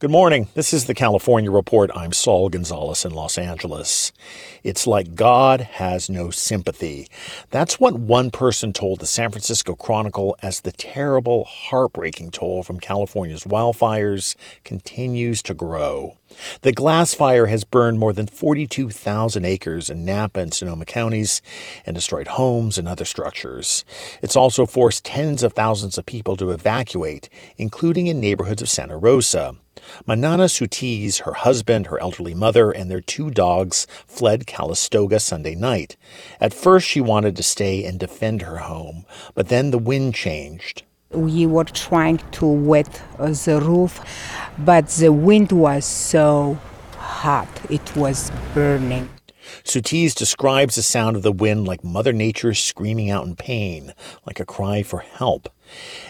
Good morning. This is the California Report. I'm Saul Gonzalez in Los Angeles. It's like God has no sympathy. That's what one person told the San Francisco Chronicle as the terrible, heartbreaking toll from California's wildfires continues to grow. The glass fire has burned more than 42,000 acres in Napa and Sonoma counties and destroyed homes and other structures. It's also forced tens of thousands of people to evacuate, including in neighborhoods of Santa Rosa. Manana Surtees, her husband, her elderly mother, and their two dogs fled Calistoga Sunday night. At first, she wanted to stay and defend her home, but then the wind changed. We were trying to wet the roof, but the wind was so hot, it was burning. Surtees describes the sound of the wind like Mother Nature screaming out in pain, like a cry for help.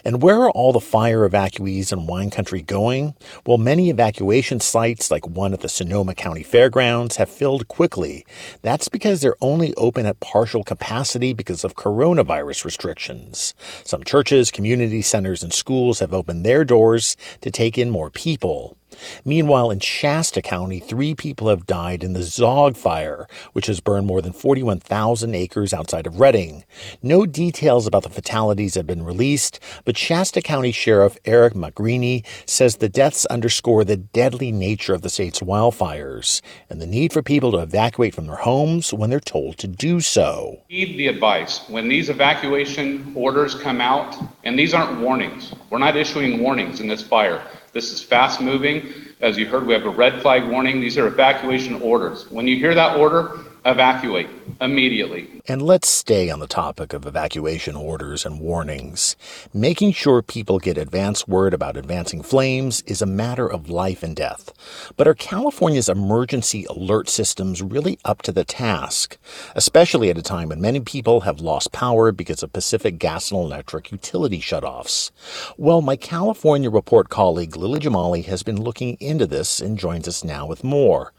And where are all the fire evacuees in wine country going? Well, many evacuation sites, like one at the Sonoma County Fairgrounds, have filled quickly. That's because they're only open at partial capacity because of coronavirus restrictions. Some churches, community centers, and schools have opened their doors to take in more people. Meanwhile, in Shasta County, three people have died in the Zogg fire, which has burned more than 41,000 acres outside of Redding. No details about the fatalities have been released, but Shasta County Sheriff Eric Magrini says the deaths underscore the deadly nature of the state's wildfires and the need for people to evacuate from their homes when they're told to do so. Heed the advice. When these evacuation orders come out, and these aren't warnings, we're not issuing warnings in this fire. This is fast moving. As you heard, we have a red flag warning. These are evacuation orders. When you hear that order, evacuate immediately. And let's stay on the topic of evacuation orders and warnings. Making sure people get advance word about advancing flames is a matter of life and death. But are California's emergency alert systems really up to the task? Especially at a time when many people have lost power because of Pacific gas and electric utility shutoffs. Well, my California Report colleague Lily Jamali has been looking into this and joins us now with more.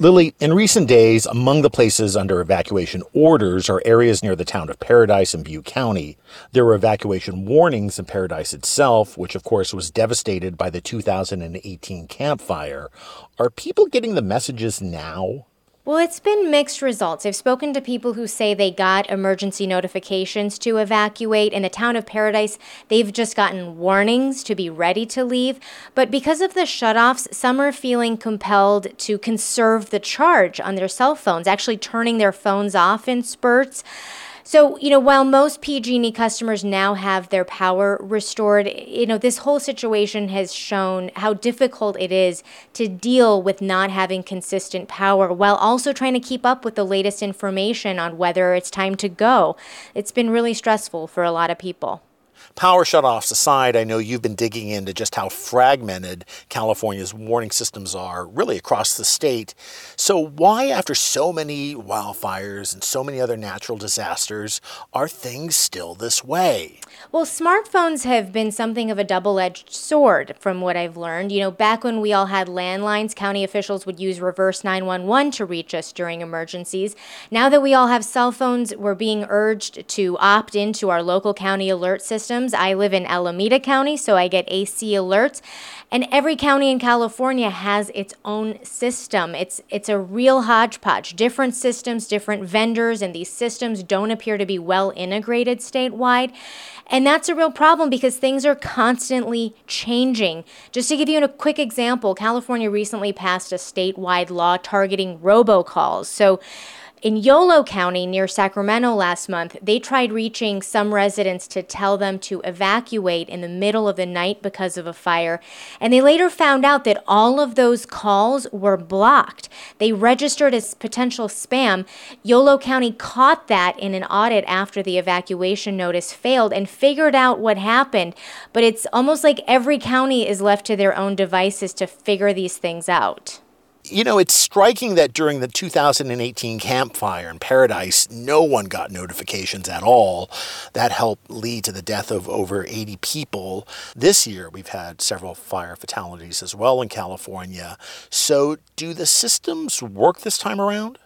Lily, in recent days, among the places under evacuation orders are areas near the town of Paradise in Butte County. There were evacuation warnings in Paradise itself, which of course was devastated by the 2018 Camp Fire. Are people getting the messages now? Well, it's been mixed results. I've spoken to people who say they got emergency notifications to evacuate. In the town of Paradise, they've just gotten warnings to be ready to leave. But because of the shutoffs, some are feeling compelled to conserve the charge on their cell phones, actually turning their phones off in spurts. So, you know, while most PG&E customers now have their power restored, you know, this whole situation has shown how difficult it is to deal with not having consistent power while also trying to keep up with the latest information on whether it's time to go. It's been really stressful for a lot of people. Power shutoffs aside, I know you've been digging into just how fragmented California's warning systems are, really across the state. So, why, after so many wildfires and so many other natural disasters, are things still this way? Well, smartphones have been something of a double edged sword, from what I've learned. You know, back when we all had landlines, county officials would use reverse 911 to reach us during emergencies. Now that we all have cell phones, we're being urged to opt into our local county alert system systems. I live in Alameda County, so I get AC alerts. And every county in California has its own system. It's it's a real hodgepodge. Different systems, different vendors, and these systems don't appear to be well integrated statewide. And that's a real problem because things are constantly changing. Just to give you a quick example, California recently passed a statewide law targeting robocalls. So in Yolo County near Sacramento last month, they tried reaching some residents to tell them to evacuate in the middle of the night because of a fire. And they later found out that all of those calls were blocked. They registered as potential spam. Yolo County caught that in an audit after the evacuation notice failed and figured out what happened. But it's almost like every county is left to their own devices to figure these things out. You know, it's striking that during the 2018 Camp Fire in Paradise, no one got notifications at all. That helped lead to the death of over 80 people. This year, we've had several fire fatalities as well in California. So, do the systems work this time around?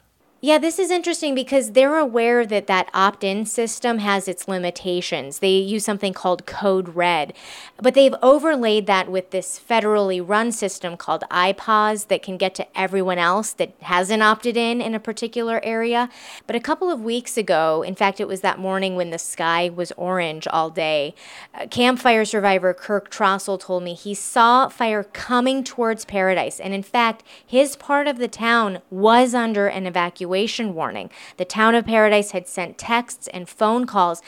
Yeah, this is interesting because they're aware that that opt in system has its limitations. They use something called Code Red, but they've overlaid that with this federally run system called IPAWS that can get to everyone else that hasn't opted in in a particular area. But a couple of weeks ago, in fact, it was that morning when the sky was orange all day, uh, campfire survivor Kirk Trostle told me he saw fire coming towards Paradise. And in fact, his part of the town was under an evacuation evacuation warning. The town of Paradise had sent texts and phone calls.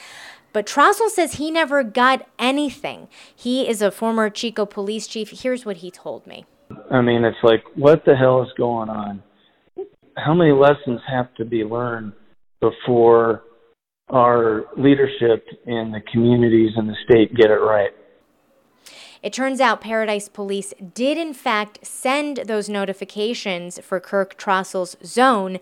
But Trostle says he never got anything. He is a former Chico police chief. Here's what he told me. I mean, it's like, what the hell is going on? How many lessons have to be learned before our leadership in the communities and the state get it right? It turns out Paradise Police did, in fact, send those notifications for Kirk Trostle's zone,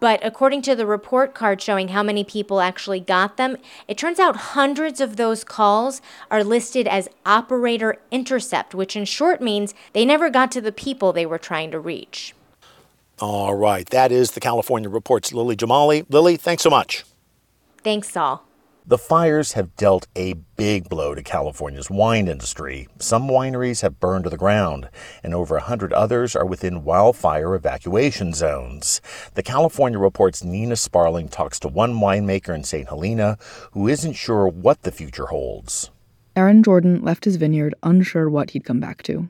but according to the report card showing how many people actually got them, it turns out hundreds of those calls are listed as operator intercept, which in short means they never got to the people they were trying to reach. All right. That is the California Report's Lily Jamali. Lily, thanks so much. Thanks, Saul. The fires have dealt a big blow to California's wine industry. Some wineries have burned to the ground, and over a hundred others are within wildfire evacuation zones. The California Report's Nina Sparling talks to one winemaker in St. Helena who isn't sure what the future holds. Aaron Jordan left his vineyard unsure what he'd come back to.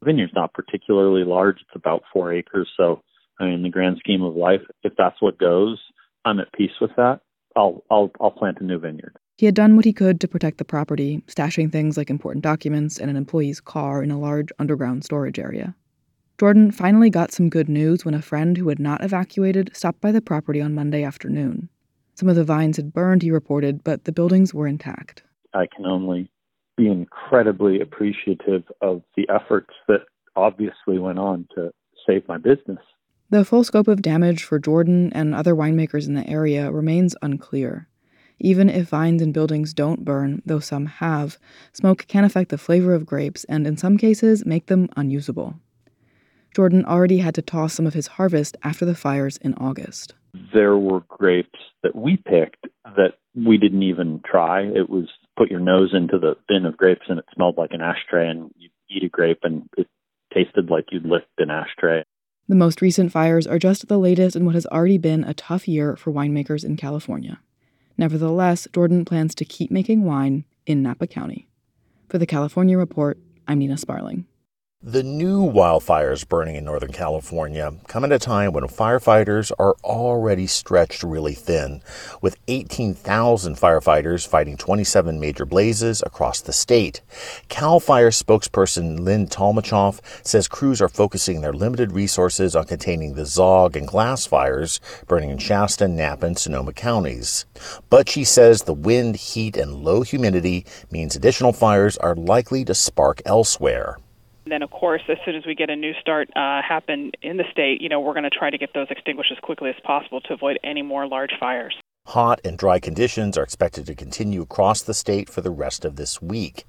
The vineyard's not particularly large, it's about four acres. So, I mean, in the grand scheme of life, if that's what goes, I'm at peace with that. I'll I'll I'll plant a new vineyard. He had done what he could to protect the property, stashing things like important documents and an employee's car in a large underground storage area. Jordan finally got some good news when a friend who had not evacuated stopped by the property on Monday afternoon. Some of the vines had burned, he reported, but the buildings were intact. I can only be incredibly appreciative of the efforts that obviously went on to save my business. The full scope of damage for Jordan and other winemakers in the area remains unclear. Even if vines and buildings don't burn, though some have, smoke can affect the flavor of grapes and, in some cases, make them unusable. Jordan already had to toss some of his harvest after the fires in August. There were grapes that we picked that we didn't even try. It was put your nose into the bin of grapes and it smelled like an ashtray, and you eat a grape and it tasted like you'd licked an ashtray. The most recent fires are just the latest in what has already been a tough year for winemakers in California. Nevertheless, Jordan plans to keep making wine in Napa County. For the California Report, I'm Nina Sparling. The new wildfires burning in Northern California come at a time when firefighters are already stretched really thin, with 18,000 firefighters fighting 27 major blazes across the state. CAL FIRE spokesperson Lynn Tolmachoff says crews are focusing their limited resources on containing the Zogg and Glass fires burning in Shasta, Napa, and Sonoma counties. But she says the wind, heat, and low humidity means additional fires are likely to spark elsewhere. And then, of course, as soon as we get a new start uh, happen in the state, you know, we're going to try to get those extinguished as quickly as possible to avoid any more large fires. Hot and dry conditions are expected to continue across the state for the rest of this week.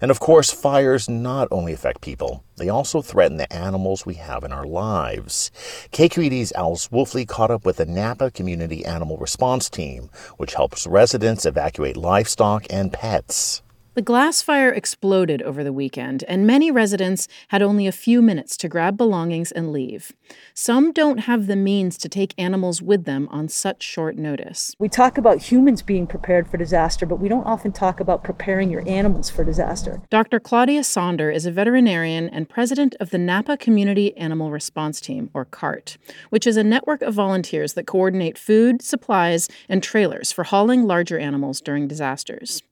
And of course, fires not only affect people, they also threaten the animals we have in our lives. KQED's Alice Woelfle caught up with the Napa Community Animal Response Team, which helps residents evacuate livestock and pets. The glass fire exploded over the weekend, and many residents had only a few minutes to grab belongings and leave. Some don't have the means to take animals with them on such short notice. We talk about humans being prepared for disaster, but we don't often talk about preparing your animals for disaster. Dr. Claudia Sonder is a veterinarian and president of the Napa Community Animal Response Team, or CART, which is a network of volunteers that coordinate food, supplies, and trailers for hauling larger animals during disasters.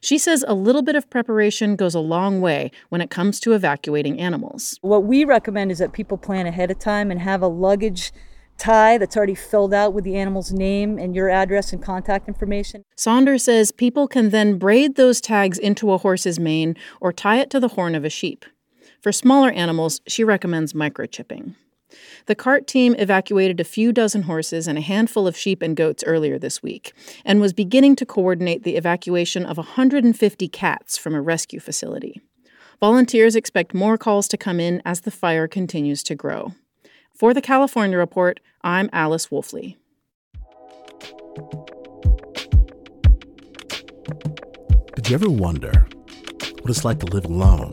She says a little bit of preparation goes a long way when it comes to evacuating animals. What we recommend is that people plan ahead of time and have a luggage tie that's already filled out with the animal's name and your address and contact information. Sonder says people can then braid those tags into a horse's mane or tie it to the horn of a sheep. For smaller animals, she recommends microchipping. The CART team evacuated a few dozen horses and a handful of sheep and goats earlier this week and was beginning to coordinate the evacuation of 150 cats from a rescue facility. Volunteers expect more calls to come in as the fire continues to grow. For the California Report, I'm Alice Woelfle. Did you ever wonder what it's like to live alone,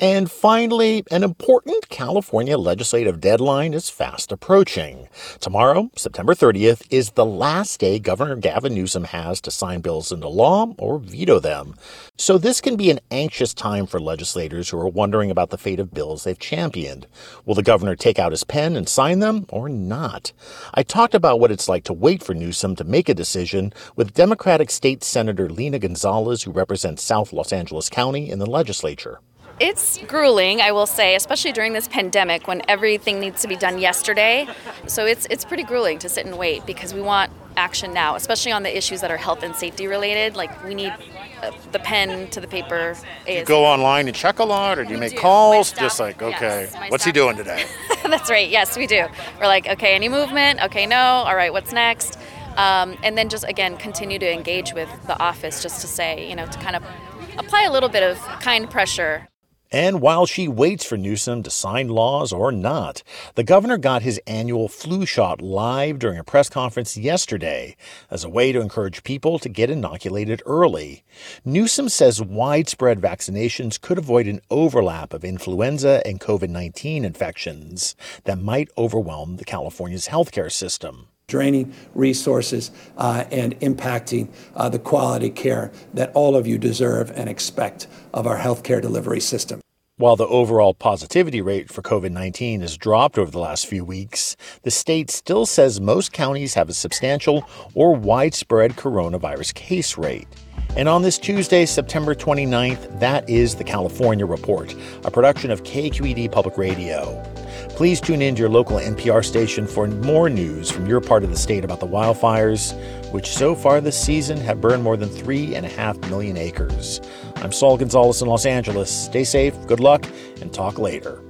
And finally, an important California legislative deadline is fast approaching. Tomorrow, September 30th, is the last day Governor Gavin Newsom has to sign bills into law or veto them. So this can be an anxious time for legislators who are wondering about the fate of bills they've championed. Will the governor take out his pen and sign them or not? I talked about what it's like to wait for Newsom to make a decision with Democratic State Senator Lena Gonzalez, who represents South Los Angeles County in the legislature. It's grueling, I will say, especially during this pandemic when everything needs to be done yesterday. So it's it's pretty grueling to sit and wait because we want action now, especially on the issues that are health and safety related. Like we need uh, the pen to the paper. Do you go online and check a lot, or do you make calls? Just like, okay, yes, what's he doing today? That's right. Yes, we do. We're like, okay, any movement? Okay, no. All right, what's next? Um, and then just again continue to engage with the office, just to say, you know, to kind of apply a little bit of kind pressure and while she waits for Newsom to sign laws or not, the governor got his annual flu shot live during a press conference yesterday as a way to encourage people to get inoculated early. Newsom says widespread vaccinations could avoid an overlap of influenza and COVID 19 infections that might overwhelm the California's healthcare system draining resources uh, and impacting uh, the quality care that all of you deserve and expect of our healthcare delivery system. While the overall positivity rate for COVID 19 has dropped over the last few weeks, the state still says most counties have a substantial or widespread coronavirus case rate. And on this Tuesday, September 29th, that is the California Report, a production of KQED Public Radio. Please tune in to your local NPR station for more news from your part of the state about the wildfires, which so far this season have burned more than three and a half million acres. I'm Saul Gonzalez in Los Angeles. Stay safe, good luck, and talk later.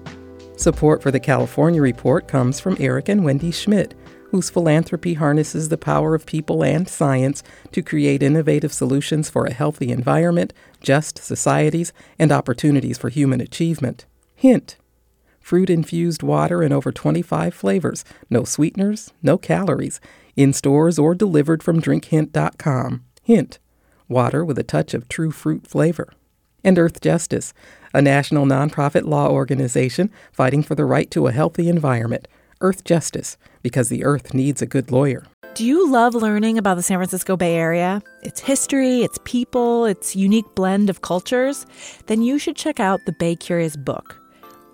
Support for the California Report comes from Eric and Wendy Schmidt, whose philanthropy harnesses the power of people and science to create innovative solutions for a healthy environment, just societies, and opportunities for human achievement. Hint fruit infused water in over 25 flavors, no sweeteners, no calories, in stores or delivered from drinkhint.com. Hint water with a touch of true fruit flavor. And Earthjustice, a national nonprofit law organization fighting for the right to a healthy environment. Earthjustice, because the earth needs a good lawyer. Do you love learning about the San Francisco Bay Area? Its history, its people, its unique blend of cultures? Then you should check out the Bay Curious book.